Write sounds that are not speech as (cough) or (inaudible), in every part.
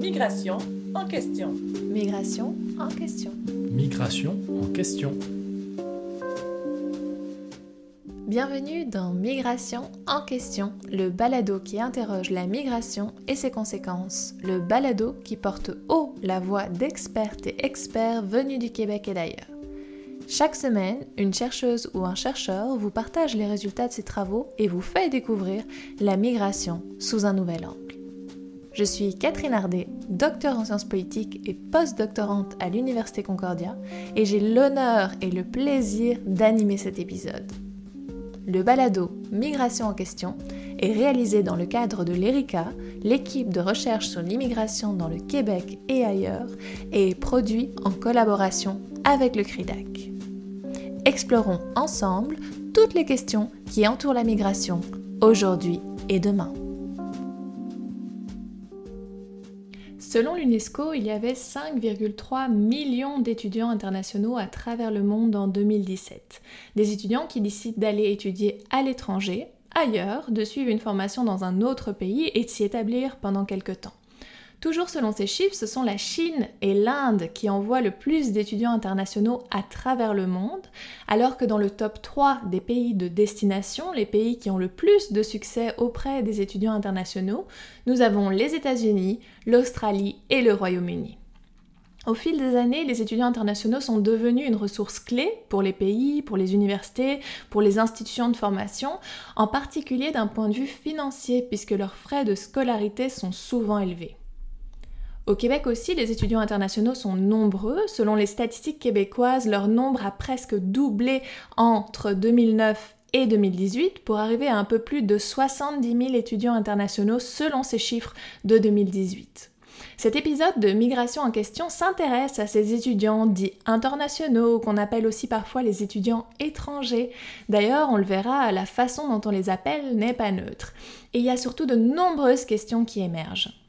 Migration en question. Migration en question. Migration en question. Bienvenue dans Migration en question, le balado qui interroge la migration et ses conséquences, le balado qui porte haut la voix d'expertes et experts venus du Québec et d'ailleurs. Chaque semaine, une chercheuse ou un chercheur vous partage les résultats de ses travaux et vous fait découvrir la migration sous un nouvel angle. Je suis Catherine Ardet, docteur en sciences politiques et post-doctorante à l'Université Concordia, et j'ai l'honneur et le plaisir d'animer cet épisode. Le balado Migration en question est réalisé dans le cadre de l'ERICA, l'équipe de recherche sur l'immigration dans le Québec et ailleurs, et produit en collaboration avec le CRIDAC. Explorons ensemble toutes les questions qui entourent la migration aujourd'hui et demain. Selon l'UNESCO, il y avait 5,3 millions d'étudiants internationaux à travers le monde en 2017. Des étudiants qui décident d'aller étudier à l'étranger, ailleurs, de suivre une formation dans un autre pays et de s'y établir pendant quelque temps. Toujours selon ces chiffres, ce sont la Chine et l'Inde qui envoient le plus d'étudiants internationaux à travers le monde, alors que dans le top 3 des pays de destination, les pays qui ont le plus de succès auprès des étudiants internationaux, nous avons les États-Unis, l'Australie et le Royaume-Uni. Au fil des années, les étudiants internationaux sont devenus une ressource clé pour les pays, pour les universités, pour les institutions de formation, en particulier d'un point de vue financier, puisque leurs frais de scolarité sont souvent élevés. Au Québec aussi, les étudiants internationaux sont nombreux. Selon les statistiques québécoises, leur nombre a presque doublé entre 2009 et 2018 pour arriver à un peu plus de 70 000 étudiants internationaux selon ces chiffres de 2018. Cet épisode de Migration en question s'intéresse à ces étudiants dits internationaux, qu'on appelle aussi parfois les étudiants étrangers. D'ailleurs, on le verra, la façon dont on les appelle n'est pas neutre. Et il y a surtout de nombreuses questions qui émergent.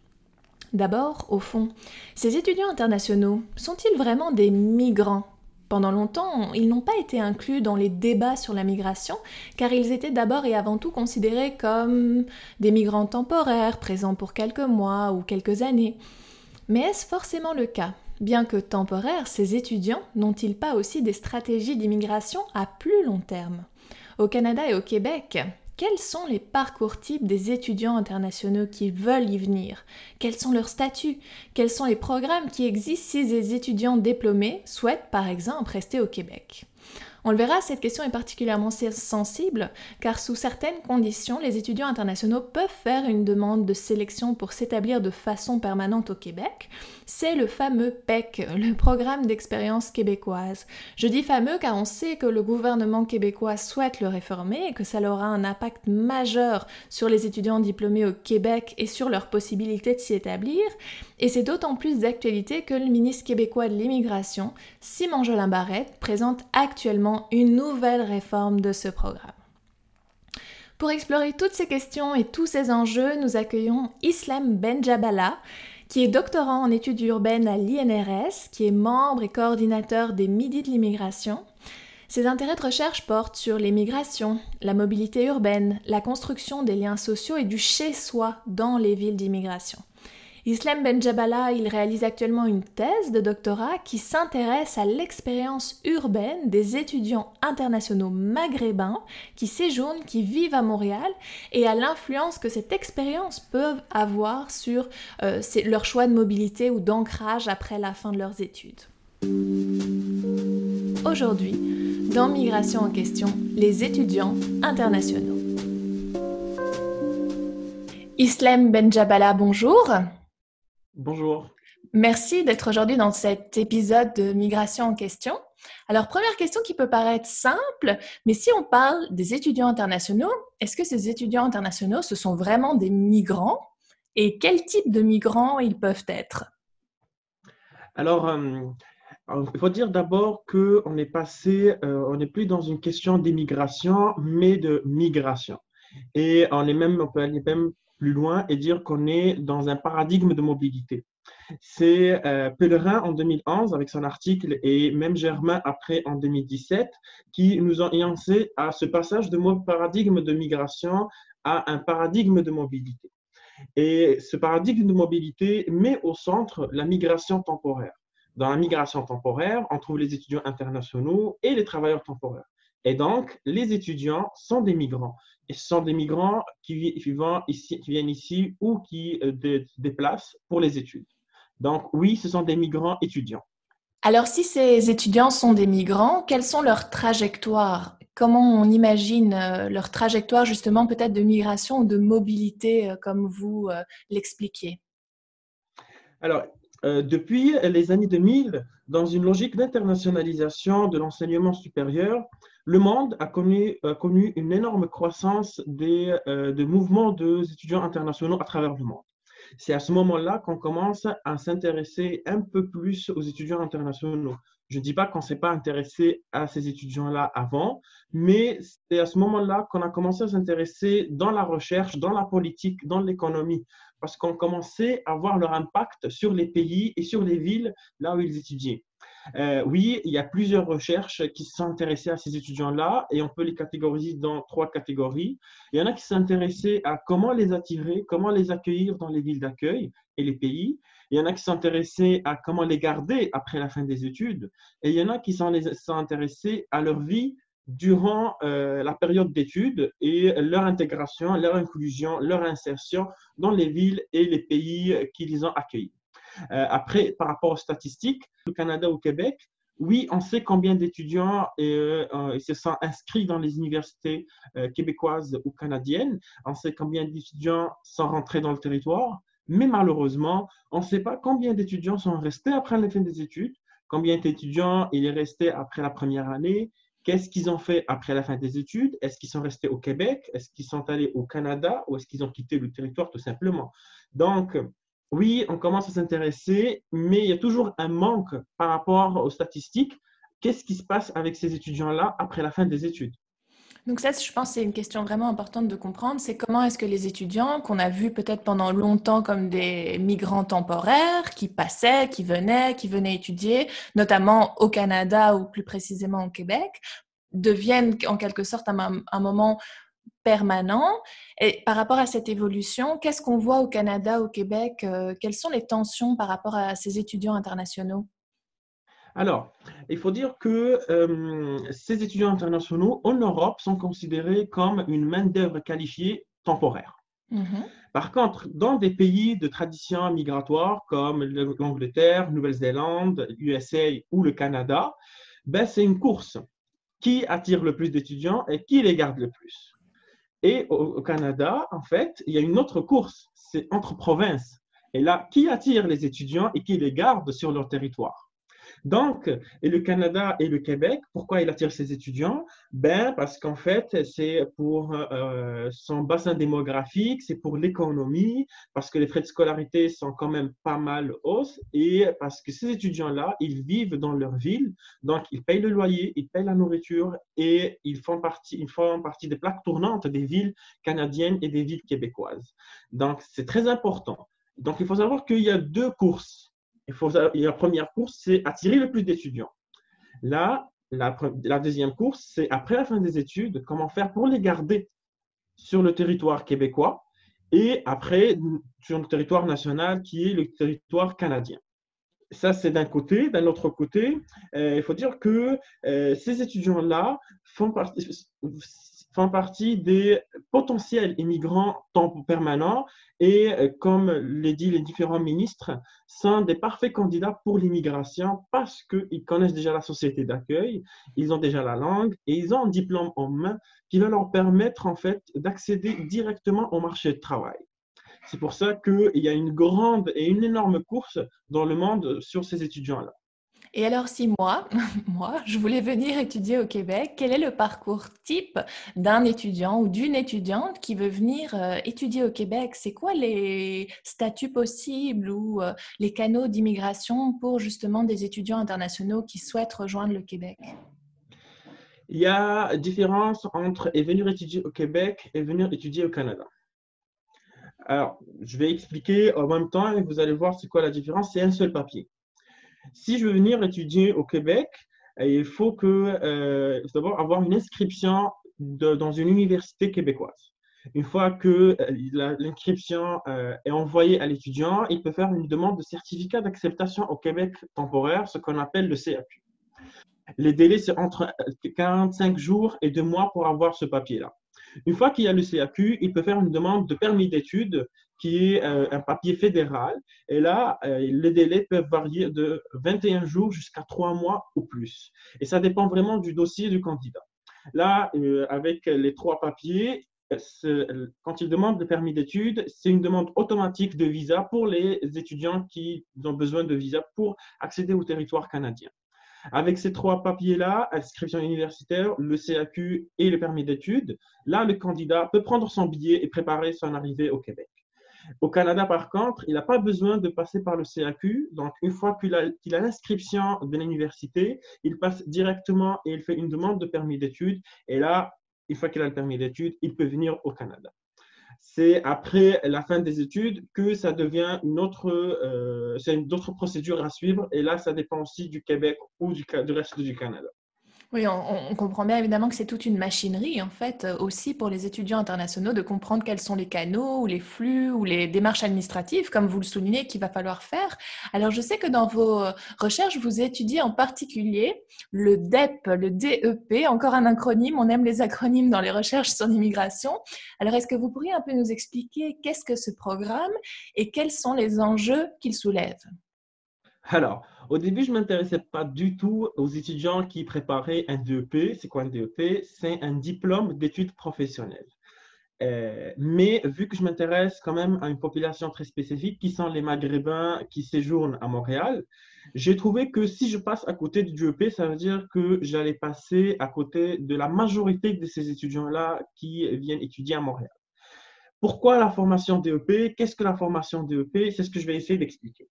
D'abord, au fond, ces étudiants internationaux sont-ils vraiment des migrants? Pendant longtemps, ils n'ont pas été inclus dans les débats sur la migration, car ils étaient d'abord et avant tout considérés comme des migrants temporaires, présents pour quelques mois ou quelques années. Mais est-ce forcément le cas? Bien que temporaires, ces étudiants n'ont-ils pas aussi des stratégies d'immigration à plus long terme? Au Canada et au Québec, quels sont les parcours types des étudiants internationaux qui veulent y venir? Quels sont leurs statuts? Quels sont les programmes qui existent si des étudiants diplômés souhaitent par exemple rester au Québec? On le verra, cette question est particulièrement sensible car sous certaines conditions, les étudiants internationaux peuvent faire une demande de sélection pour s'établir de façon permanente au Québec. C'est le fameux PEC, le programme d'expérience québécoise. Je dis fameux car on sait que le gouvernement québécois souhaite le réformer et que ça aura un impact majeur sur les étudiants diplômés au Québec et sur leur possibilité de s'y établir. Et c'est d'autant plus d'actualité que le ministre québécois de l'immigration, Simon Jolin Barrette, présente actuellement une nouvelle réforme de ce programme. Pour explorer toutes ces questions et tous ces enjeux, nous accueillons Islam Benjabala, qui est doctorant en études urbaines à l'INRS, qui est membre et coordinateur des Midi de l'immigration. Ses intérêts de recherche portent sur les migrations, la mobilité urbaine, la construction des liens sociaux et du chez-soi dans les villes d'immigration. Islam Benjabala, il réalise actuellement une thèse de doctorat qui s'intéresse à l'expérience urbaine des étudiants internationaux maghrébins qui séjournent, qui vivent à Montréal et à l'influence que cette expérience peut avoir sur euh, leur choix de mobilité ou d'ancrage après la fin de leurs études. Aujourd'hui, dans Migration en question, les étudiants internationaux. Islam Benjabala, bonjour. Bonjour. Merci d'être aujourd'hui dans cet épisode de Migration en question. Alors, première question qui peut paraître simple, mais si on parle des étudiants internationaux, est-ce que ces étudiants internationaux, ce sont vraiment des migrants? Et quel type de migrants ils peuvent être? Alors, euh, il faut dire d'abord qu'on est passé, euh, on n'est plus dans une question d'immigration, mais de migration. Et on est même, on peut aller même plus loin et dire qu'on est dans un paradigme de mobilité. C'est euh, Pellerin en 2011 avec son article et même Germain après en 2017 qui nous ont énoncé à ce passage de paradigme de migration à un paradigme de mobilité. Et ce paradigme de mobilité met au centre la migration temporaire. Dans la migration temporaire, on trouve les étudiants internationaux et les travailleurs temporaires. Et donc, les étudiants sont des migrants. Et ce sont des migrants qui, ici, qui viennent ici ou qui se euh, déplacent pour les études. Donc, oui, ce sont des migrants étudiants. Alors, si ces étudiants sont des migrants, quelles sont leurs trajectoires? Comment on imagine euh, leur trajectoire justement peut-être de migration ou de mobilité, euh, comme vous l'expliquiez? Alors, depuis les années 2000, dans une logique d'internationalisation de l'enseignement supérieur, le monde a connu, une énorme croissance des, euh, de mouvements d'étudiants internationaux à travers le monde. C'est à ce moment-là qu'on commence à s'intéresser un peu plus aux étudiants internationaux. Je ne dis pas qu'on ne s'est pas intéressé à ces étudiants-là avant, mais c'est à ce moment-là qu'on a commencé à s'intéresser dans la recherche, dans la politique, dans l'économie, parce qu'on commençait à voir leur impact sur les pays et sur les villes là où ils étudiaient. Euh, oui, il y a plusieurs recherches qui sont intéressées à ces étudiants-là et on peut les catégoriser dans trois catégories. Il y en a qui s'intéressaient à comment les attirer, comment les accueillir dans les villes d'accueil et les pays. Il y en a qui intéressés à comment les garder après la fin des études. Et il y en a qui intéressés à leur vie durant euh, la période d'études et leur intégration, leur inclusion, leur insertion dans les villes et les pays qui les ont accueillis. Euh, après, par rapport aux statistiques, au Canada ou au Québec, oui, on sait combien d'étudiants euh, se sont inscrits dans les universités québécoises ou canadiennes. On sait combien d'étudiants sont rentrés dans le territoire. Mais malheureusement, on ne sait pas combien d'étudiants sont restés après la fin des études, combien d'étudiants il est resté après la première année, qu'est-ce qu'ils ont fait après la fin des études, est-ce qu'ils sont restés au Québec, est-ce qu'ils sont allés au Canada ou est-ce qu'ils ont quitté le territoire tout simplement. Donc, oui, on commence à s'intéresser, mais il y a toujours un manque par rapport aux statistiques. Qu'est-ce qui se passe avec ces étudiants-là après la fin des études? Donc ça, je pense, c'est une question vraiment importante de comprendre. C'est comment est-ce que les étudiants, qu'on a vus peut-être pendant longtemps comme des migrants temporaires, qui passaient, qui venaient, qui venaient étudier, notamment au Canada ou plus précisément au Québec, deviennent en quelque sorte à un, moment permanent. Et par rapport à cette évolution, qu'est-ce qu'on voit au Canada, au Québec euh, Quelles sont les tensions par rapport à ces étudiants internationaux? Alors, il faut dire que euh, ces étudiants internationaux en Europe sont considérés comme une main-d'œuvre qualifiée temporaire. Mm-hmm. Par contre, dans des pays de tradition migratoire comme l'Angleterre, Nouvelle-Zélande, USA ou le Canada, ben, c'est une course. Qui attire le plus d'étudiants et qui les garde le plus? Et au Canada, en fait, il y a une autre course, c'est entre provinces. Et là, qui attire les étudiants et qui les garde sur leur territoire? Donc, et le Canada et le Québec, pourquoi il attire ses étudiants? Ben, parce qu'en fait, c'est pour euh, son bassin démographique, c'est pour l'économie, parce que les frais de scolarité sont quand même pas mal hausses et parce que ces étudiants-là, ils vivent dans leur ville, donc ils payent le loyer, ils payent la nourriture et ils font partie, ils font partie des plaques tournantes des villes canadiennes et des villes québécoises. Donc, c'est très important. Donc, il faut savoir qu'il y a deux courses il faut, la première course, c'est attirer le plus d'étudiants. Là, la, deuxième course, c'est après la fin des études, comment faire pour les garder sur le territoire québécois et après sur le territoire national qui est le territoire canadien. Ça, c'est d'un côté. D'un autre côté, euh, il faut dire que euh, ces étudiants-là font partie, font partie des potentiels immigrants temps permanents et, euh, comme l'ont dit les différents ministres, sont des parfaits candidats pour l'immigration parce qu'ils connaissent déjà la société d'accueil, ils ont déjà la langue et ils ont un diplôme en main qui va leur permettre en fait d'accéder directement au marché de travail. C'est pour ça qu'il y a une grande et une énorme course dans le monde sur ces étudiants-là. Et alors, si moi, (laughs) moi, je voulais venir étudier au Québec, quel est le parcours type d'un étudiant ou d'une étudiante qui veut venir euh, étudier au Québec? C'est quoi les statuts possibles ou euh, les canaux d'immigration pour justement des étudiants internationaux qui souhaitent rejoindre le Québec? Il y a différence entre venir étudier au Québec et venir étudier au Canada. Alors, je vais expliquer en même temps et vous allez voir c'est quoi la différence. C'est un seul papier. Si je veux venir étudier au Québec, euh, il faut que euh, d'abord avoir une inscription dans une université québécoise. Une fois que euh, l'inscription est envoyée à l'étudiant, il peut faire une demande de certificat d'acceptation au Québec temporaire, ce qu'on appelle le CAQ. Les délais, c'est entre 45 jours et 2 mois pour avoir ce papier-là. Une fois qu'il y a le CAQ, il peut faire une demande de permis d'études qui est euh, un papier fédéral. Et là, euh, les délais peuvent varier de 21 jours jusqu'à 3 mois ou plus. Et ça dépend vraiment du dossier du candidat. Là, euh, avec les trois papiers, quand il demande le permis d'études, c'est une demande automatique de visa pour les étudiants qui ont besoin de visa pour accéder au territoire canadien. Avec ces trois papiers-là, inscription universitaire, le CAQ et le permis d'études, là, le candidat peut prendre son billet et préparer son arrivée au Québec. Au Canada, par contre, il n'a pas besoin de passer par le CAQ. Donc, une fois qu'il a l'inscription de l'université, il passe directement et il fait une demande de permis d'études. Et là, une fois qu'il a le permis d'études, il peut venir au Canada c'est après la fin des études que ça devient une autre, euh, procédure à suivre. Et là, ça dépend aussi du Québec ou du reste du Canada. Oui, on, comprend bien évidemment que c'est toute une machinerie, en fait, euh, aussi pour les étudiants internationaux de comprendre quels sont les canaux ou les flux ou les démarches administratives, comme vous le soulignez, qu'il va falloir faire. Alors, je sais que dans vos euh, recherches, vous étudiez en particulier le DEP, le DEP, encore un acronyme, on aime les acronymes dans les recherches sur l'immigration. Alors, est-ce que vous pourriez un peu nous expliquer qu'est-ce que ce programme et quels sont les enjeux qu'il soulève? Alors, au début, je ne m'intéressais pas du tout aux étudiants qui préparaient un DEP. C'est quoi un DEP C'est un diplôme d'études professionnelles. Euh, mais vu que je m'intéresse quand même à une population très spécifique, qui sont les Maghrébins qui séjournent à Montréal, j'ai trouvé que si je passe à côté du DEP, ça veut dire que j'allais passer à côté de la majorité de ces étudiants-là qui viennent étudier à Montréal. Pourquoi la formation DEP Qu'est-ce que la formation DEP C'est ce que je vais essayer d'expliquer.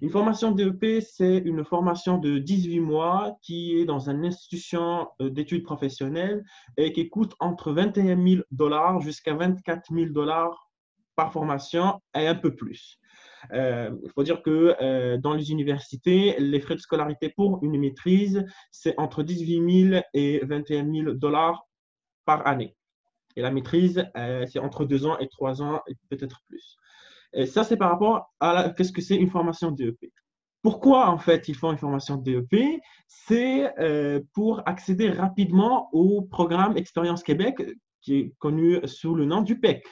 Une formation DEP, c'est une formation de 18 mois qui est dans une institution euh, d'études professionnelles et qui coûte entre 21 000 dollars jusqu'à 24 000 dollars par formation et un peu plus. Euh, il faut dire que euh, dans les universités, les frais de scolarité pour une maîtrise, c'est entre 18 000 et 21 000 dollars par année. Et la maîtrise, euh, c'est entre deux ans et trois ans, et peut-être plus. Et ça, c'est par rapport à qu'est-ce que c'est une formation DEP. Pourquoi, en fait, ils font une formation DEP C'est euh, pour accéder rapidement au programme Expérience Québec, qui est connu sous le nom du PEC.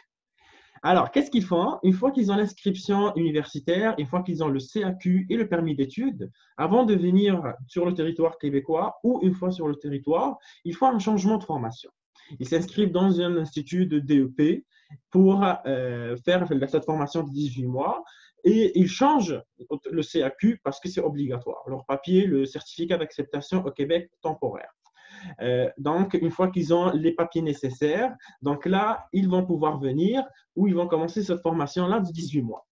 Alors, qu'est-ce qu'ils font? Une fois qu'ils ont l'inscription universitaire, une fois qu'ils ont le CAQ et le permis d'études, avant de venir sur le territoire québécois ou une fois sur le territoire, il faut un changement de formation. Ils s'inscrivent dans un institut de DEP pour euh, faire cette formation de 18 mois et ils changent le CAQ parce que c'est obligatoire. Leur papier, le certificat d'acceptation au Québec temporaire. Euh, donc, une fois qu'ils ont les papiers nécessaires, donc là, ils vont pouvoir venir ou ils vont commencer cette formation-là de 18 mois.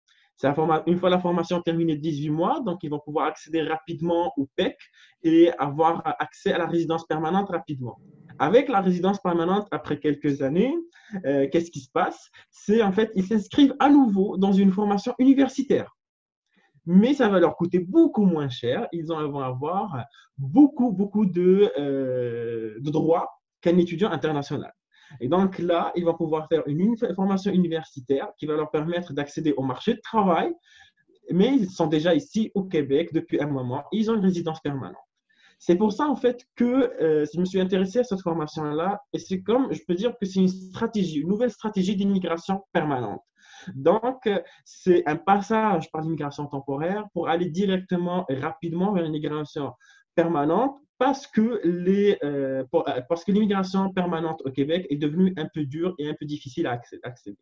Une fois la formation terminée de 18 mois, donc ils vont pouvoir accéder rapidement au PEC et avoir accès à la résidence permanente rapidement. Avec la résidence permanente, après quelques années, euh, qu'est-ce qui se passe? C'est en fait, ils s'inscrivent à nouveau dans une formation universitaire. Mais ça va leur coûter beaucoup moins cher. Ils vont avoir beaucoup, beaucoup de, euh, de droits qu'un étudiant international. Et donc là, ils vont pouvoir faire une formation universitaire qui va leur permettre d'accéder au marché de travail, mais ils sont déjà ici au Québec depuis un moment. Ils ont une résidence permanente. C'est pour ça, en fait, que euh, je me suis intéressé à cette formation-là. Et c'est comme, je peux dire que c'est une stratégie, une nouvelle stratégie d'immigration permanente. Donc, c'est un passage par l'immigration temporaire pour aller directement et rapidement vers une immigration permanente parce que les, euh, euh, parce que l'immigration permanente au Québec est devenue un peu dure et un peu difficile à accéder.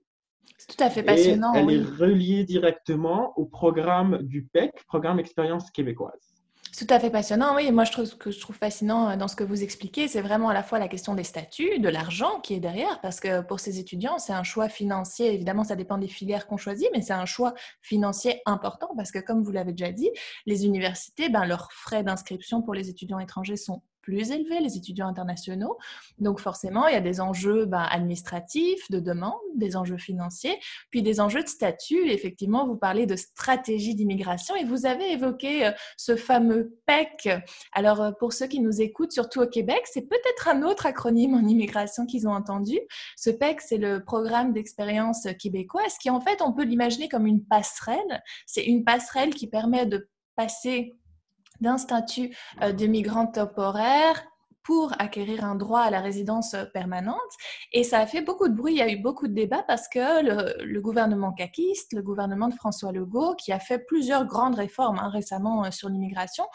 C'est tout à fait passionnant. elle est reliée directement au programme du PEC, Programme Expérience québécoise. Tout à fait passionnant, oui. moi, je trouve, ce que je trouve fascinant euh, dans ce que vous expliquez, c'est vraiment à la fois la question des statuts, de l'argent qui est derrière, parce que pour ces étudiants, c'est un choix financier. Évidemment, ça dépend des filières qu'on choisit, mais c'est un choix financier important parce que, comme vous l'avez déjà dit, les universités, ben, leurs frais d'inscription pour les étudiants étrangers sont plus élevé, les étudiants internationaux. Donc forcément, il y a des enjeux ben, administratifs, de demande, des enjeux financiers, puis des enjeux de statut. Effectivement, vous parlez de stratégie d'immigration et vous avez évoqué euh, ce fameux PEC. Alors euh, pour ceux qui nous écoutent, surtout au Québec, c'est peut-être un autre acronyme en immigration qu'ils ont entendu. Ce PEC, c'est le programme d'expérience québécoise qui en fait, on peut l'imaginer comme une passerelle. C'est une passerelle qui permet de passer d'un statut euh, de migrant temporaire pour acquérir un droit à la résidence permanente. Et ça a fait beaucoup de bruit, il y a eu beaucoup de débats parce que le, gouvernement caquiste, le gouvernement de François Legault, qui a fait plusieurs grandes réformes hein, récemment euh, sur l'immigration,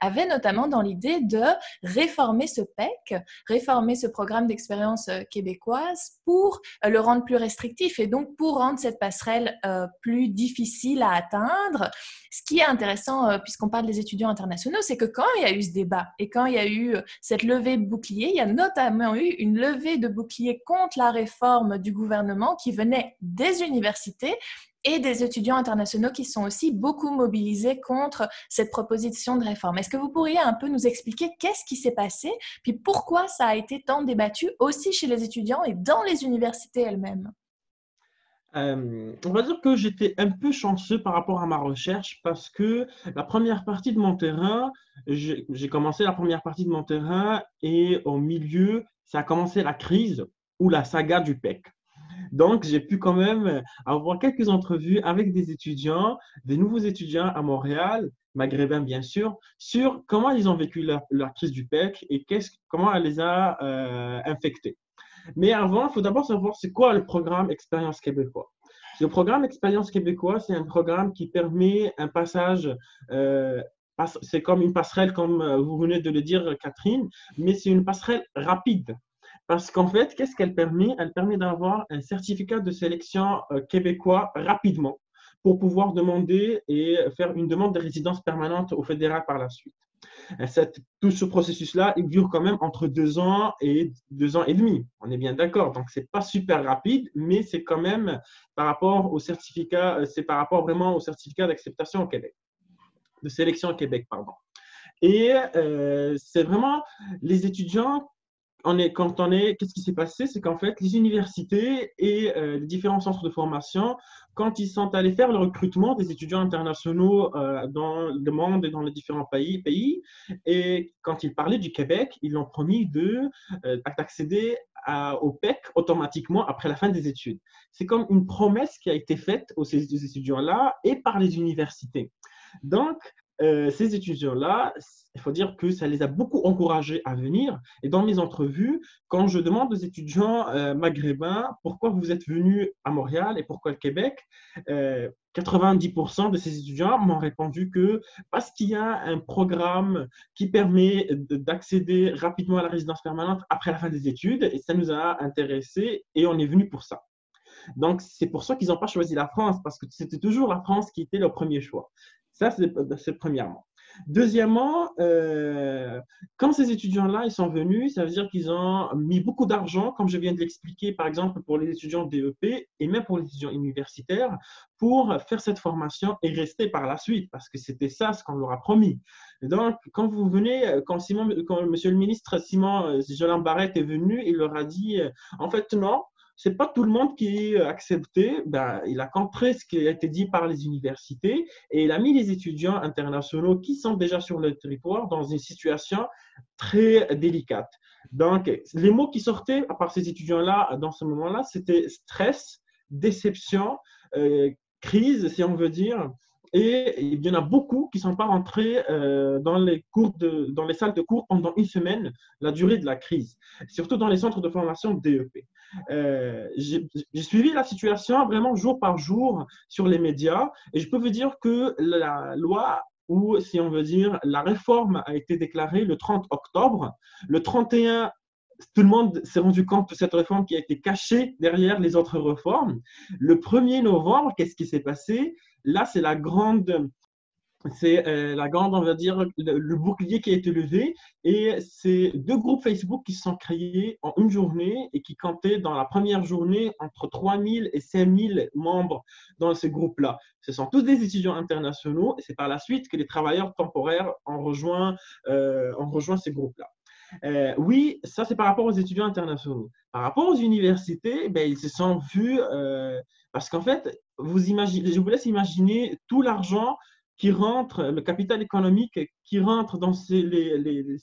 avait notamment dans l'idée de réformer ce PEC, réformer ce programme d'expérience euh, québécoise pour euh, le rendre plus restrictif et donc pour rendre cette passerelle euh, plus difficile à atteindre. Ce qui est intéressant, puisqu'on parle des étudiants internationaux, c'est que quand il y a eu ce débat et quand il y a eu cette levée de bouclier, il y a notamment eu une levée de bouclier contre la réforme du gouvernement qui venait des universités et des étudiants internationaux qui sont aussi beaucoup mobilisés contre cette proposition de réforme. Est-ce que vous pourriez un peu nous expliquer qu'est-ce qui s'est passé, puis pourquoi ça a été tant débattu aussi chez les étudiants et dans les universités elles-mêmes? Euh, on va dire que j'étais un peu chanceux par rapport à ma recherche parce que la première partie de mon terrain, j'ai commencé la première partie de mon terrain et au milieu, ça a commencé la crise ou la saga du PEC. Donc, j'ai pu quand même avoir quelques entrevues avec des étudiants, des nouveaux étudiants à Montréal, maghrébins bien sûr, sur comment ils ont vécu la, crise du PEC et comment elle les a euh, infectés. Mais avant, il faut d'abord savoir c'est quoi le programme Expérience québécois. Le programme Expérience québécois, c'est un programme qui permet un passage euh, c'est comme une passerelle, comme euh, vous venez de le dire, Catherine, mais c'est une passerelle rapide. Parce qu'en fait, qu'est-ce qu'elle permet? Elle permet d'avoir un certificat de sélection euh, québécois rapidement pour pouvoir demander et faire une demande de résidence permanente au fédéral par la suite. Tout ce processus-là, il dure quand même entre deux ans et deux ans et demi. On est bien d'accord. Donc, c'est pas super rapide, mais c'est quand même par rapport au certificat, euh, c'est par rapport vraiment au certificat d'acceptation au Québec, de sélection au Québec, pardon. Et euh, c'est vraiment les étudiants quand on est, qu'est-ce qui s'est passé? C'est qu'en fait, les universités et euh, les différents centres de formation, quand ils sont allés faire le recrutement des étudiants internationaux euh, dans le monde et dans les différents pays, pays, et quand ils parlaient du Québec, ils ont promis de euh, d'accéder au PEC automatiquement après la fin des études. C'est comme une promesse qui a été faite aux ces étudiants-là et par les universités. Donc, euh, ces étudiants-là, il faut dire que ça les a beaucoup encouragés à venir. Et dans mes entrevues, quand je demande aux étudiants euh, maghrébins pourquoi vous êtes venus à Montréal et pourquoi le Québec, 90% euh, de ces étudiants m'ont répondu que parce qu'il y a un programme qui permet d'accéder rapidement à la résidence permanente après la fin des études, et ça nous a intéressés et on est venu pour ça. Donc, c'est pour ça qu'ils n'ont pas choisi la France, parce que c'était toujours la France qui était leur premier choix. Ça, c'est premièrement. Deuxièmement, euh, quand ces étudiants-là ils sont venus, ça veut dire qu'ils ont mis beaucoup d'argent, comme je viens de l'expliquer, par exemple pour les étudiants DEP et même pour les étudiants universitaires, pour faire cette formation et rester par la suite, parce que c'était ça ce qu'on leur a promis. Donc, quand vous venez, quand, Simon, Monsieur le ministre Simon euh, Jolin Barrette est venu, il leur a dit, euh, en fait, non, c'est pas tout le monde qui a accepté. Ben, il a compris ce qui a été dit par les universités et il a mis les étudiants internationaux qui sont déjà sur le territoire dans une situation très délicate. Donc, les mots qui sortaient à part ces étudiants-là dans ce moment-là, c'était stress, déception, euh, crise, si on veut dire, et il y en a beaucoup qui ne sont pas rentrés euh, dans, les cours dans les salles de cours pendant une semaine, la durée de la crise, surtout dans les centres de formation DEP. Euh, j'ai suivi la situation vraiment jour par jour sur les médias et je peux vous dire que la loi ou si on veut dire la réforme a été déclarée le 30 octobre. Le 31 tout le monde s'est rendu compte de cette réforme qui a été cachée derrière les autres réformes. Le 1er novembre, qu'est-ce qui s'est passé? Là, c'est la grande, c'est euh, la grande, on va dire, le, bouclier qui a été levé. Et c'est deux groupes Facebook qui se sont créés en une journée et qui comptaient dans la première journée entre 3000 et 5000 membres dans ces groupes-là. Ce sont tous des étudiants internationaux et c'est par la suite que les travailleurs temporaires ont rejoint, euh, ont rejoint ces groupes-là. Euh, oui, ça c'est par rapport aux étudiants internationaux. Par rapport aux universités, ben, ils se sont vus, euh, parce qu'en fait, vous imaginez, je vous laisse imaginer tout l'argent qui rentre, le capital économique qui rentre dans ces, les, les, les,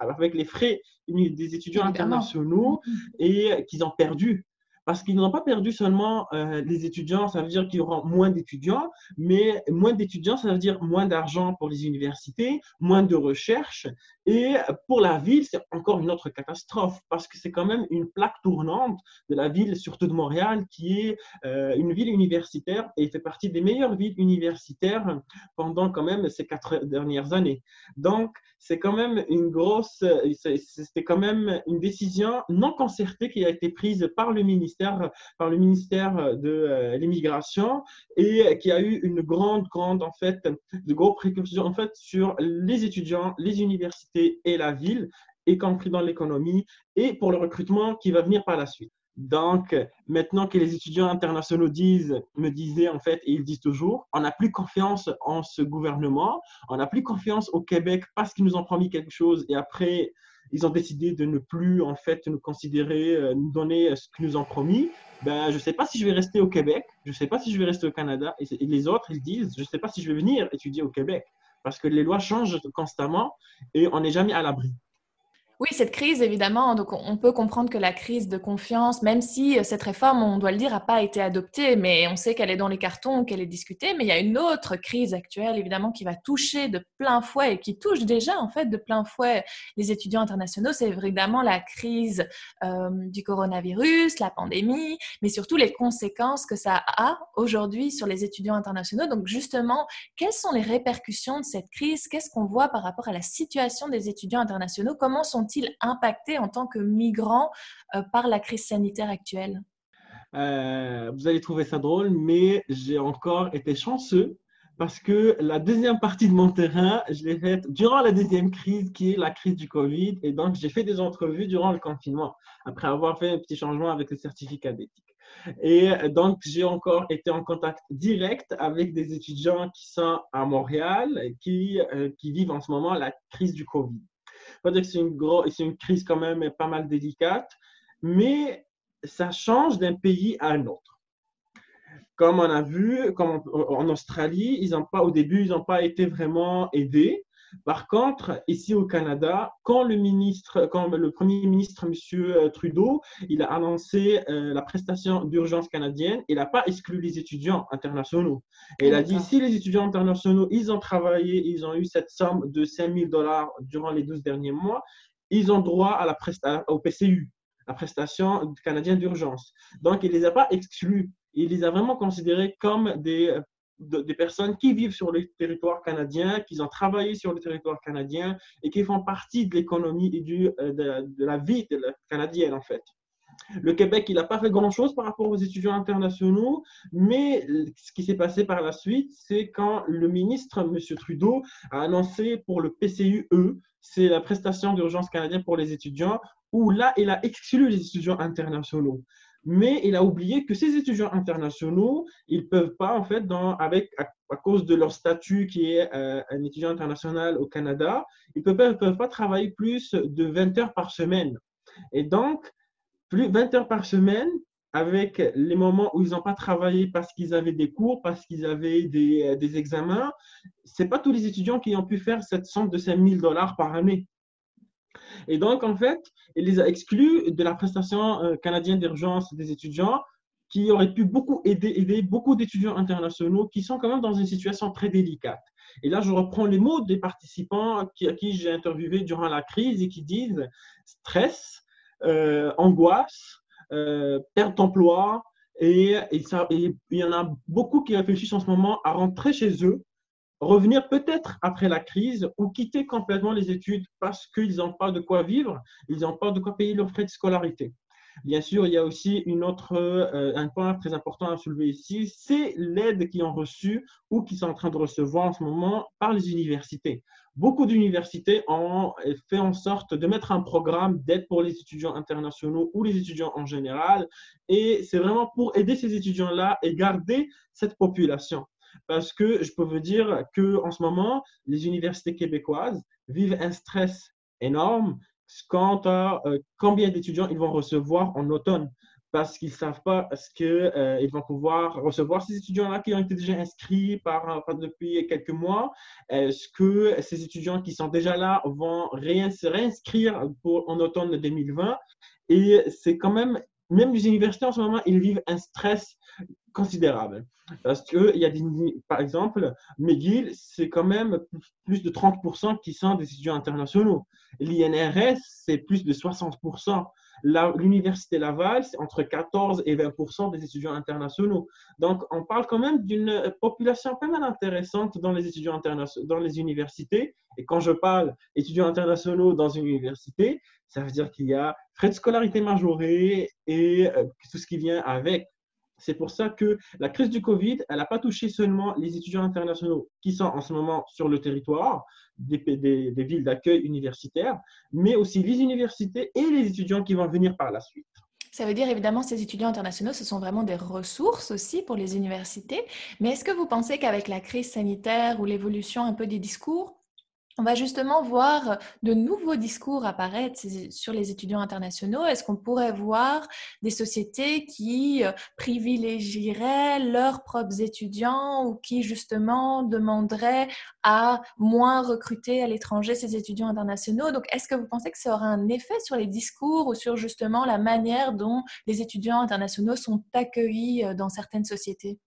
avec les frais des étudiants internationaux et qu'ils ont perdu parce qu'ils n'ont pas perdu seulement euh, les étudiants, ça veut dire qu'il y aura moins d'étudiants, mais moins d'étudiants, ça veut dire moins d'argent pour les universités, moins de recherche. Et pour la ville, c'est encore une autre catastrophe, parce que c'est quand même une plaque tournante de la ville, surtout de Montréal, qui est euh, une ville universitaire et fait partie des meilleures villes universitaires pendant quand même ces quatre dernières années. Donc, c'est quand même une grosse, c'était quand même une décision non concertée qui a été prise par le ministère, par le ministère de euh, l'immigration et qui a eu une grande, grande, en fait, de gros précursions, en fait, sur les étudiants, les universités et la ville, y compris dans l'économie et pour le recrutement qui va venir par la suite. Donc, maintenant que les étudiants internationaux disent, me disaient en fait, et ils disent toujours, on n'a plus confiance en ce gouvernement, on n'a plus confiance au Québec parce qu'ils nous ont promis quelque chose et après, ils ont décidé de ne plus en fait nous considérer, euh, nous donner ce qu'ils nous ont promis. Ben, je ne sais pas si je vais rester au Québec, je ne sais pas si je vais rester au Canada. Et, les autres, ils disent, je ne sais pas si je vais venir étudier au Québec parce que les lois changent constamment et on n'est jamais à l'abri. Oui, cette crise, évidemment, donc on peut comprendre que la crise de confiance, même si euh, cette réforme, on doit le dire, n'a pas été adoptée, mais on sait qu'elle est dans les cartons, qu'elle est discutée, mais il y a une autre crise actuelle, évidemment, qui va toucher de plein fouet et qui touche déjà, en fait, de plein fouet les étudiants internationaux. C'est évidemment la crise euh, du coronavirus, la pandémie, mais surtout les conséquences que ça a aujourd'hui sur les étudiants internationaux. Donc, justement, quelles sont les répercussions de cette crise? Qu'est-ce qu'on voit par rapport à la situation des étudiants internationaux? Comment sont ils impactés en tant que migrants euh, par la crise sanitaire actuelle? Euh, Vous allez trouver ça drôle, mais j'ai encore été chanceux parce que la deuxième partie de mon terrain, je l'ai faite durant la deuxième crise, qui est la crise du Covid. Et donc, j'ai fait des entrevues durant le confinement, après avoir fait un petit changement avec le certificat d'éthique. Et donc, j'ai encore été en contact direct avec des étudiants qui sont à Montréal, qui, euh, qui vivent en ce moment la crise du Covid pas dire que c'est une, une crise quand même pas mal délicate, mais ça change d'un pays à un autre. Comme on a vu, comme en Australie, ils ont pas, au début, ils n'ont pas été vraiment aidés. Par contre, ici au Canada, quand le ministre, quand le premier ministre, M. Trudeau, il a annoncé euh, la prestation d'urgence canadienne, il n'a pas exclu les étudiants internationaux. Et il a dit, si les étudiants internationaux, ils ont travaillé, ils ont eu cette somme de 5 000 dollars durant les 12 derniers mois, ils ont droit à la au PCU, la prestation canadienne d'urgence. Donc, il ne les a pas exclus. Il les a vraiment considérés comme des des personnes qui vivent sur le territoire canadien, qui ont travaillé sur le territoire canadien et qui font partie de l'économie et euh, de, la vie canadienne, en fait. Le Québec, il n'a pas fait grand-chose par rapport aux étudiants internationaux, mais ce qui s'est passé par la suite, c'est quand le ministre, M. Trudeau, a annoncé pour le PCUE, c'est la prestation d'urgence canadienne pour les étudiants, où là, il a exclu les étudiants internationaux mais il a oublié que ces étudiants internationaux, ils ne peuvent pas, en fait, avec, à, cause de leur statut qui est euh, un étudiant international au Canada, ils ne peuvent, pas travailler plus de 20 heures par semaine. Et donc, plus 20 heures par semaine, avec les moments où ils n'ont pas travaillé parce qu'ils avaient des cours, parce qu'ils avaient des, des examens, ce n'est pas tous les étudiants qui ont pu faire cette somme de 5 000 dollars par année. Et donc, en fait, il les a exclus de la prestation euh, canadienne d'urgence des étudiants qui aurait pu beaucoup aider, beaucoup d'étudiants internationaux qui sont quand même dans une situation très délicate. Et là, je reprends les mots des participants à qui j'ai interviewé durant la crise et qui disent stress, euh, angoisse, euh, perte d'emploi. Et il y en a beaucoup qui réfléchissent en ce moment à rentrer chez eux revenir peut-être après la crise ou quitter complètement les études parce qu'ils n'ont pas de quoi vivre, ils n'ont pas de quoi payer leurs frais de scolarité. Bien sûr, il y a aussi une autre, euh, un point très important à soulever ici, c'est l'aide qu'ils ont reçue ou qu'ils sont en train de recevoir en ce moment par les universités. Beaucoup d'universités ont fait en sorte de mettre un programme d'aide pour les étudiants internationaux ou les étudiants en général, et c'est vraiment pour aider ces étudiants-là et garder cette population parce que je peux vous dire qu'en ce moment, les universités québécoises vivent un stress énorme quant à combien d'étudiants ils vont recevoir en automne parce qu'ils ne savent pas ce qu'ils euh, vont pouvoir recevoir ces étudiants-là qui ont été déjà inscrits par, depuis quelques mois. Est-ce que ces étudiants qui sont déjà là vont se réinscrire pour, en automne 2020? Et c'est quand même, même les universités en ce moment, ils vivent un stress considérable. Parce qu'il y a des, par exemple, McGill, c'est quand même plus de 30% qui sont des étudiants internationaux. L'INRS, c'est plus de 60%. L'Université Laval, c'est entre 14 et 20% des étudiants internationaux. Donc, on parle quand même d'une population pas mal intéressante dans les étudiants internationaux, dans les universités. Et quand je parle étudiants internationaux dans une université, ça veut dire qu'il y a frais de scolarité majorés et euh, tout ce qui vient avec. C'est pour ça que la crise du Covid, elle n'a pas touché seulement les étudiants internationaux qui sont en ce moment sur le territoire des, villes d'accueil universitaires, mais aussi les universités et les étudiants qui vont venir par la suite. Ça veut dire évidemment ces étudiants internationaux, ce sont vraiment des ressources aussi pour les universités. Mais est-ce que vous pensez qu'avec la crise sanitaire ou l'évolution un peu des discours, on va justement voir de nouveaux discours apparaître sur les étudiants internationaux. Est-ce qu'on pourrait voir des sociétés qui euh, privilégieraient leurs propres étudiants ou qui justement demanderaient à moins recruter à l'étranger ces étudiants internationaux? Donc, est-ce que vous pensez que ça aura un effet sur les discours ou sur justement la manière dont les étudiants internationaux sont accueillis euh, dans certaines sociétés?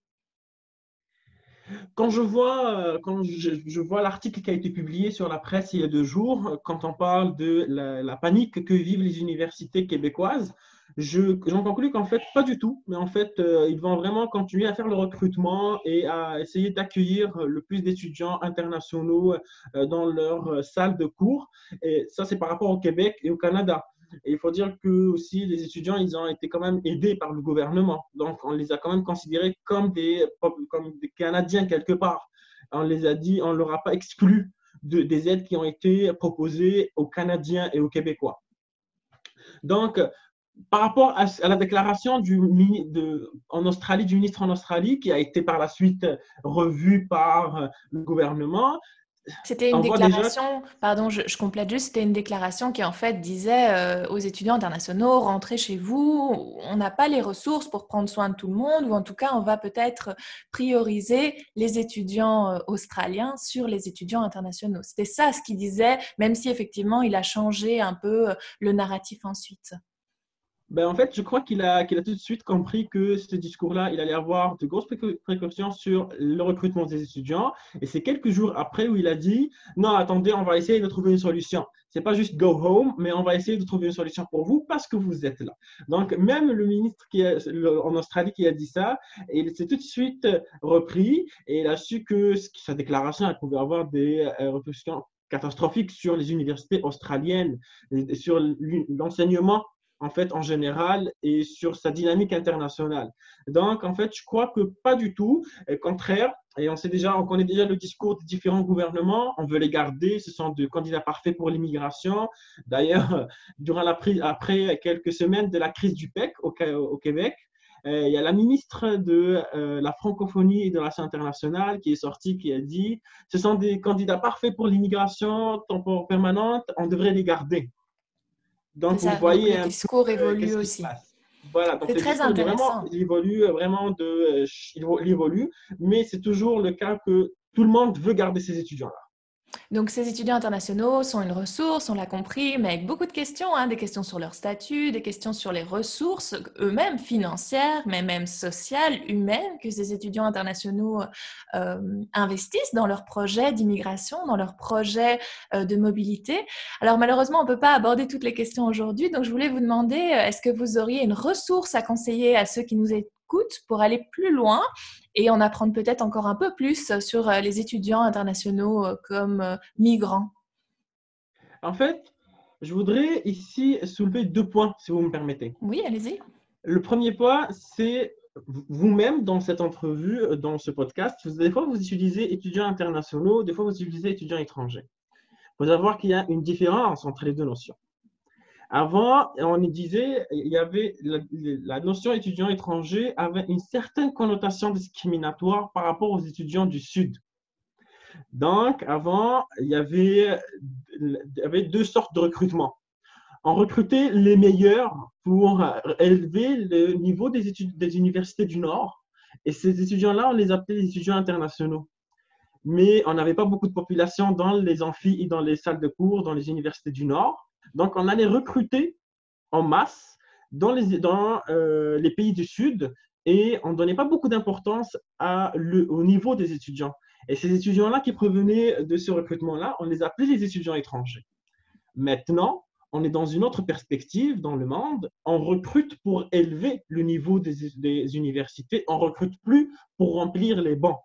Quand je vois, euh, quand je, vois l'article qui a été publié sur la presse il y a deux jours, quand on parle de la, panique que vivent les universités québécoises, j'en conclus qu'en fait, pas du tout, mais en fait, euh, ils vont vraiment continuer à faire le recrutement et à essayer d'accueillir le plus d'étudiants internationaux euh, dans leur salle de cours. Et ça, c'est par rapport au Québec et au Canada. Et il faut dire que aussi les étudiants, ils ont été quand même aidés par le gouvernement. Donc, on les a quand même considérés comme des, Canadiens quelque part. On les a dit, on ne leur a pas exclu de, des aides qui ont été proposées aux Canadiens et aux Québécois. Donc, par rapport à, la déclaration en Australie, du ministre en Australie, qui a été par la suite revue par le gouvernement, c'était une déclaration, pardon, je, complète juste, c'était une déclaration qui en fait disait euh, aux étudiants internationaux, rentrez chez vous, on n'a pas les ressources pour prendre soin de tout le monde, ou en tout cas, on va peut-être prioriser les étudiants euh, australiens sur les étudiants internationaux. C'était ça ce qu'il disait, même si effectivement, il a changé un peu euh, le narratif ensuite. Ben, en fait, je crois qu'il a, tout de suite compris que ce discours-là, il allait avoir de grosses précautions sur le recrutement des étudiants. Et c'est quelques jours après où il a dit Non, attendez, on va essayer de trouver une solution. C'est pas juste go home, mais on va essayer de trouver une solution pour vous parce que vous êtes là. Donc, même le ministre en Australie qui a dit ça, il s'est tout de suite repris et il a su que sa déclaration elle pouvait avoir des euh, répercussions catastrophiques sur les universités australiennes, sur l'enseignement en fait, en général, et sur sa dynamique internationale. Donc, en fait, je crois que pas du tout. Au contraire, et on sait déjà, on connaît déjà le discours des différents gouvernements. On veut les garder. Ce sont des candidats parfaits pour l'immigration. D'ailleurs, (laughs) durant la prise, après quelques semaines de la crise du PEC au, Québec, euh, il y a la ministre de euh, la francophonie et de la relations internationales qui est sortie, qui a dit ce sont des candidats parfaits pour l'immigration temporaire permanente, on devrait les garder. Donc, vous voyez. le discours évolue aussi. Voilà, c'est très intéressant. il évolue vraiment de, il évolue, mais c'est toujours le cas que tout le monde veut garder ses étudiants-là. Donc ces étudiants internationaux sont une ressource, on l'a compris, mais avec beaucoup de questions, hein, des questions sur leur statut, des questions sur les ressources eux-mêmes financières, mais même sociales, humaines, que ces étudiants internationaux euh, investissent dans leurs projets d'immigration, dans leurs projets euh, de mobilité. Alors malheureusement, on ne peut pas aborder toutes les questions aujourd'hui, donc je voulais vous demander, euh, est-ce que vous auriez une ressource à conseiller à ceux qui nous pour aller plus loin et en apprendre peut-être encore un peu plus sur euh, les étudiants internationaux euh, comme euh, migrants En fait, je voudrais ici soulever deux points, si vous me permettez. Oui, allez-y. Le premier point, c'est vous-même dans cette entrevue, dans ce podcast, des fois vous utilisez étudiants internationaux, des fois vous utilisez étudiants étrangers. Il faut savoir qu'il y a une différence entre les deux notions. Avant, on disait, il y avait la, notion étudiant étranger avait une certaine connotation discriminatoire par rapport aux étudiants du Sud. Donc, avant, il y avait, deux sortes de recrutement. on recrutait les meilleurs pour élever le niveau des études des universités du Nord. Et ces étudiants-là, on les appelait les étudiants internationaux. Mais on n'avait pas beaucoup de population dans les amphis et dans les salles de cours, dans les universités du Nord. Donc, on allait recruter en masse dans les, euh, pays du Sud et on ne donnait pas beaucoup d'importance au niveau des étudiants. Et ces étudiants-là qui provenaient de ce recrutement-là, on les appelait les étudiants étrangers. Maintenant, on est dans une autre perspective dans le monde. On recrute pour élever le niveau des, des universités. On recrute plus pour remplir les bancs.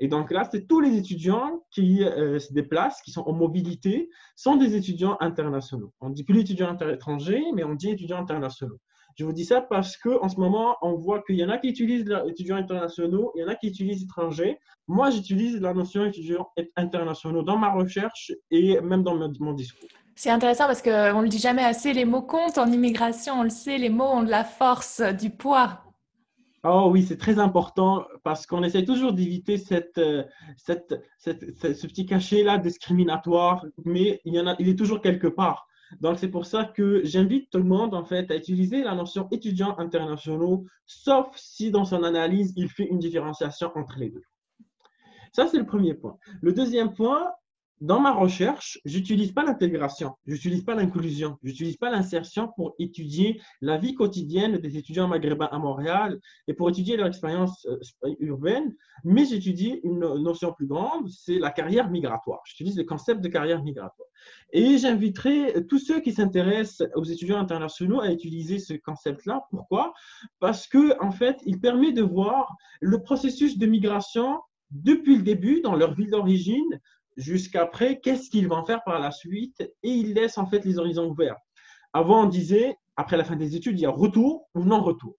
Et donc là, c'est tous les étudiants qui euh, se déplacent, qui sont en mobilité, sont des étudiants internationaux. On ne dit plus étudiants étrangers, mais on dit étudiants internationaux. Je vous dis ça parce qu'en ce moment, on voit qu'il y en a qui utilisent étudiants internationaux, il y en a qui utilisent étrangers. Moi, j'utilise la notion étudiants internationaux dans ma recherche et même dans mon discours. C'est intéressant parce qu'on ne le dit jamais assez, les mots comptent en immigration, on le sait, les mots ont de la force, du poids. Oh oui, c'est très important parce qu'on essaie toujours d'éviter cette, euh, cette, ce petit cachet-là discriminatoire, mais il, y en a, il est toujours quelque part. Donc, c'est pour ça que j'invite tout le monde, en fait, à utiliser la notion étudiants internationaux, sauf si dans son analyse, il fait une différenciation entre les deux. Ça, c'est le premier point. Le deuxième point, dans ma recherche, j'utilise pas l'intégration, j'utilise pas l'inclusion, j'utilise pas l'insertion pour étudier la vie quotidienne des étudiants maghrébins à Montréal et pour étudier leur expérience euh, urbaine, mais j'étudie une notion plus grande, c'est la carrière migratoire. J'utilise le concept de carrière migratoire. Et j'inviterai tous ceux qui s'intéressent aux étudiants internationaux à utiliser ce concept-là. Pourquoi? Parce que en fait, il permet de voir le processus de migration depuis le début dans leur ville d'origine jusqu'après, qu'est-ce qu'ils vont faire par la suite? Et ils laissent en fait les horizons ouverts. Avant, on disait, après la fin des études, il y a retour ou non-retour.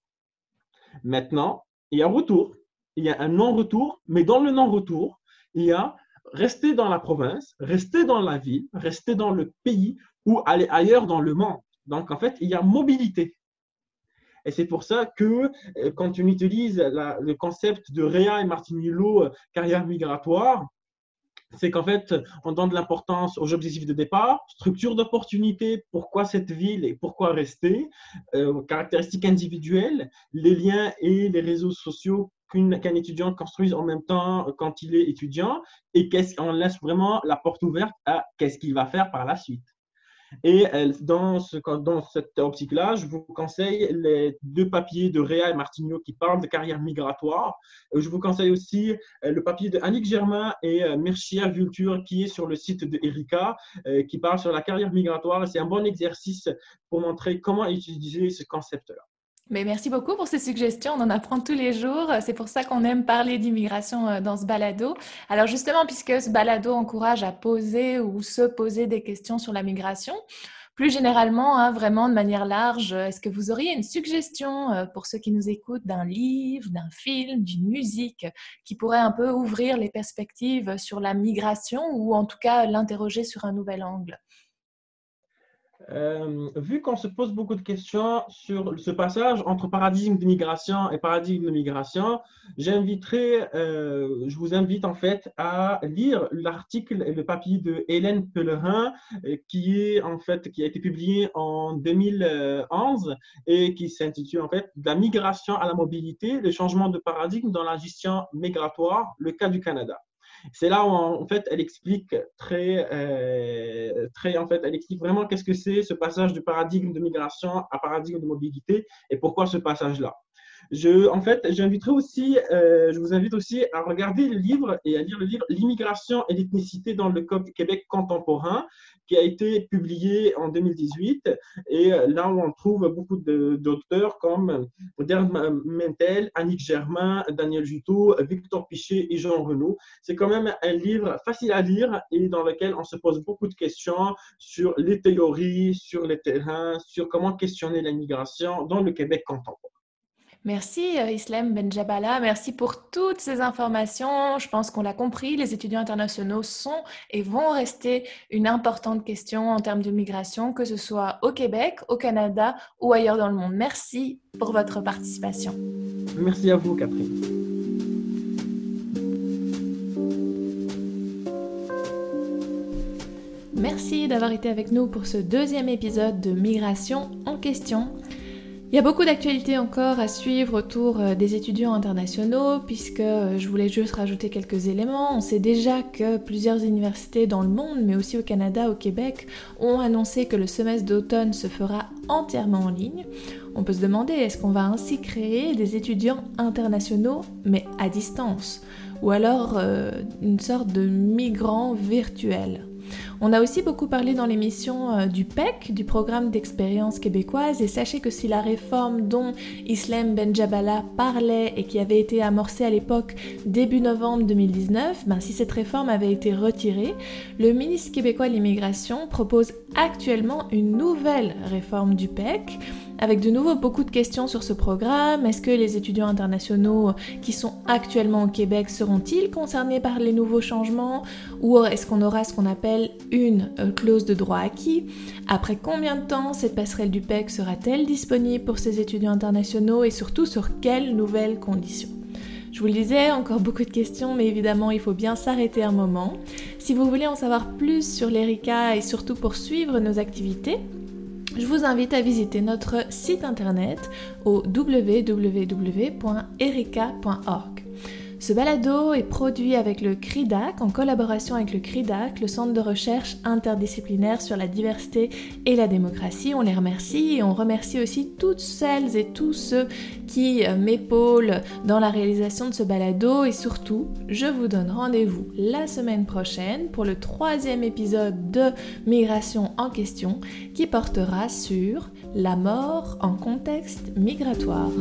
Maintenant, il y a retour, il y a un non-retour, mais dans le non-retour, il y a rester dans la province, rester dans la ville, rester dans le pays ou aller ailleurs dans le monde. Donc, en fait, il y a mobilité. Et c'est pour ça que euh, quand on utilise le concept de Réa et Martinillo, euh, carrière migratoire, c'est qu'en fait, on donne de l'importance aux objectifs de départ, structure d'opportunité, pourquoi cette ville et pourquoi rester, euh, caractéristiques individuelles, les liens et les réseaux sociaux qu'un étudiant construise en même temps quand il est étudiant, et qu'est-ce qu'on laisse vraiment la porte ouverte à qu'est-ce qu'il va faire par la suite. Et dans, ce, dans cette optique-là, je vous conseille les deux papiers de Réa et Martigno qui parlent de carrière migratoire. Je vous conseille aussi euh, le papier de Annick Germain et euh, Merchia Vulture qui est sur le site de Erika, euh, qui parle sur la carrière migratoire. C'est un bon exercice pour montrer comment utiliser ce concept-là. Mais merci beaucoup pour ces suggestions. On en apprend tous les jours. C'est pour ça qu'on aime parler d'immigration euh, dans ce balado. Alors justement, puisque ce balado encourage à poser ou se poser des questions sur la migration, plus généralement, hein, vraiment de manière large, est-ce que vous auriez une suggestion euh, pour ceux qui nous écoutent d'un livre, d'un film, d'une musique qui pourrait un peu ouvrir les perspectives sur la migration ou en tout cas l'interroger sur un nouvel angle? Euh, vu qu'on se pose beaucoup de questions sur ce passage entre paradigme de migration et paradigme de migration, j'inviterai, euh, je vous invite en fait à lire l'article et le papier de Hélène Pellerin euh, qui est en fait qui a été publié en 2011 et qui s'intitule en fait la migration à la mobilité, le changement de paradigme dans la gestion migratoire, le cas du Canada. C'est là où, en fait, elle explique très, euh, très, en fait, elle explique vraiment qu'est-ce que c'est ce passage du paradigme de migration à paradigme de mobilité et pourquoi ce passage-là. Je, en fait, j'inviterai aussi, euh, je vous invite aussi à regarder le livre et à lire le livre L'immigration et l'ethnicité dans le Québec contemporain, qui a été publié en 2018. Et euh, là où on trouve beaucoup d'auteurs comme Derme Mentel, Annick Germain, Daniel Juteau, Victor Pichet et Jean Renaud. C'est quand même un livre facile à lire et dans lequel on se pose beaucoup de questions sur les théories, sur les terrains, sur comment questionner l'immigration dans le Québec contemporain. Merci euh, Islam Benjabala, merci pour toutes ces informations. Je pense qu'on l'a compris, les étudiants internationaux sont et vont rester une importante question en termes de migration, que ce soit au Québec, au Canada ou ailleurs dans le monde. Merci pour votre participation. Merci à vous Catherine. Merci d'avoir été avec nous pour ce deuxième épisode de Migration en question. Il y a beaucoup d'actualités encore à suivre autour euh, des étudiants internationaux, puisque euh, je voulais juste rajouter quelques éléments. On sait déjà que plusieurs universités dans le monde, mais aussi au Canada, au Québec, ont annoncé que le semestre d'automne se fera entièrement en ligne. On peut se demander, est-ce qu'on va ainsi créer des étudiants internationaux, mais à distance? Ou alors euh, une sorte de migrants virtuels on a aussi beaucoup parlé dans l'émission euh, du PEC, du programme d'expérience québécoise, et sachez que si la réforme dont Islam Benjabala parlait et qui avait été amorcée à l'époque début novembre 2019, ben si cette réforme avait été retirée, le ministre québécois de l'immigration propose actuellement une nouvelle réforme du PEC avec de nouveau beaucoup de questions sur ce programme. Est-ce que les étudiants internationaux qui sont actuellement au Québec seront-ils concernés par les nouveaux changements? Ou est-ce qu'on aura ce qu'on appelle une euh, clause de droit acquis? Après combien de temps cette passerelle du PEC sera-t-elle disponible pour ces étudiants internationaux et surtout sur quelles nouvelles conditions? Je vous le disais, encore beaucoup de questions, mais évidemment, il faut bien s'arrêter un moment. Si vous voulez en savoir plus sur l'ERICA et surtout pour suivre nos activités, je vous invite à visiter notre site internet au www.erika.org. Ce balado est produit avec le CRIDAC en collaboration avec le CRIDAC, le Centre de recherche interdisciplinaire sur la diversité et la démocratie. On les remercie et on remercie aussi toutes celles et tous ceux qui euh, m'épaulent dans la réalisation de ce balado et surtout, je vous donne rendez-vous la semaine prochaine pour le troisième épisode de Migration en question qui portera sur la mort en contexte migratoire.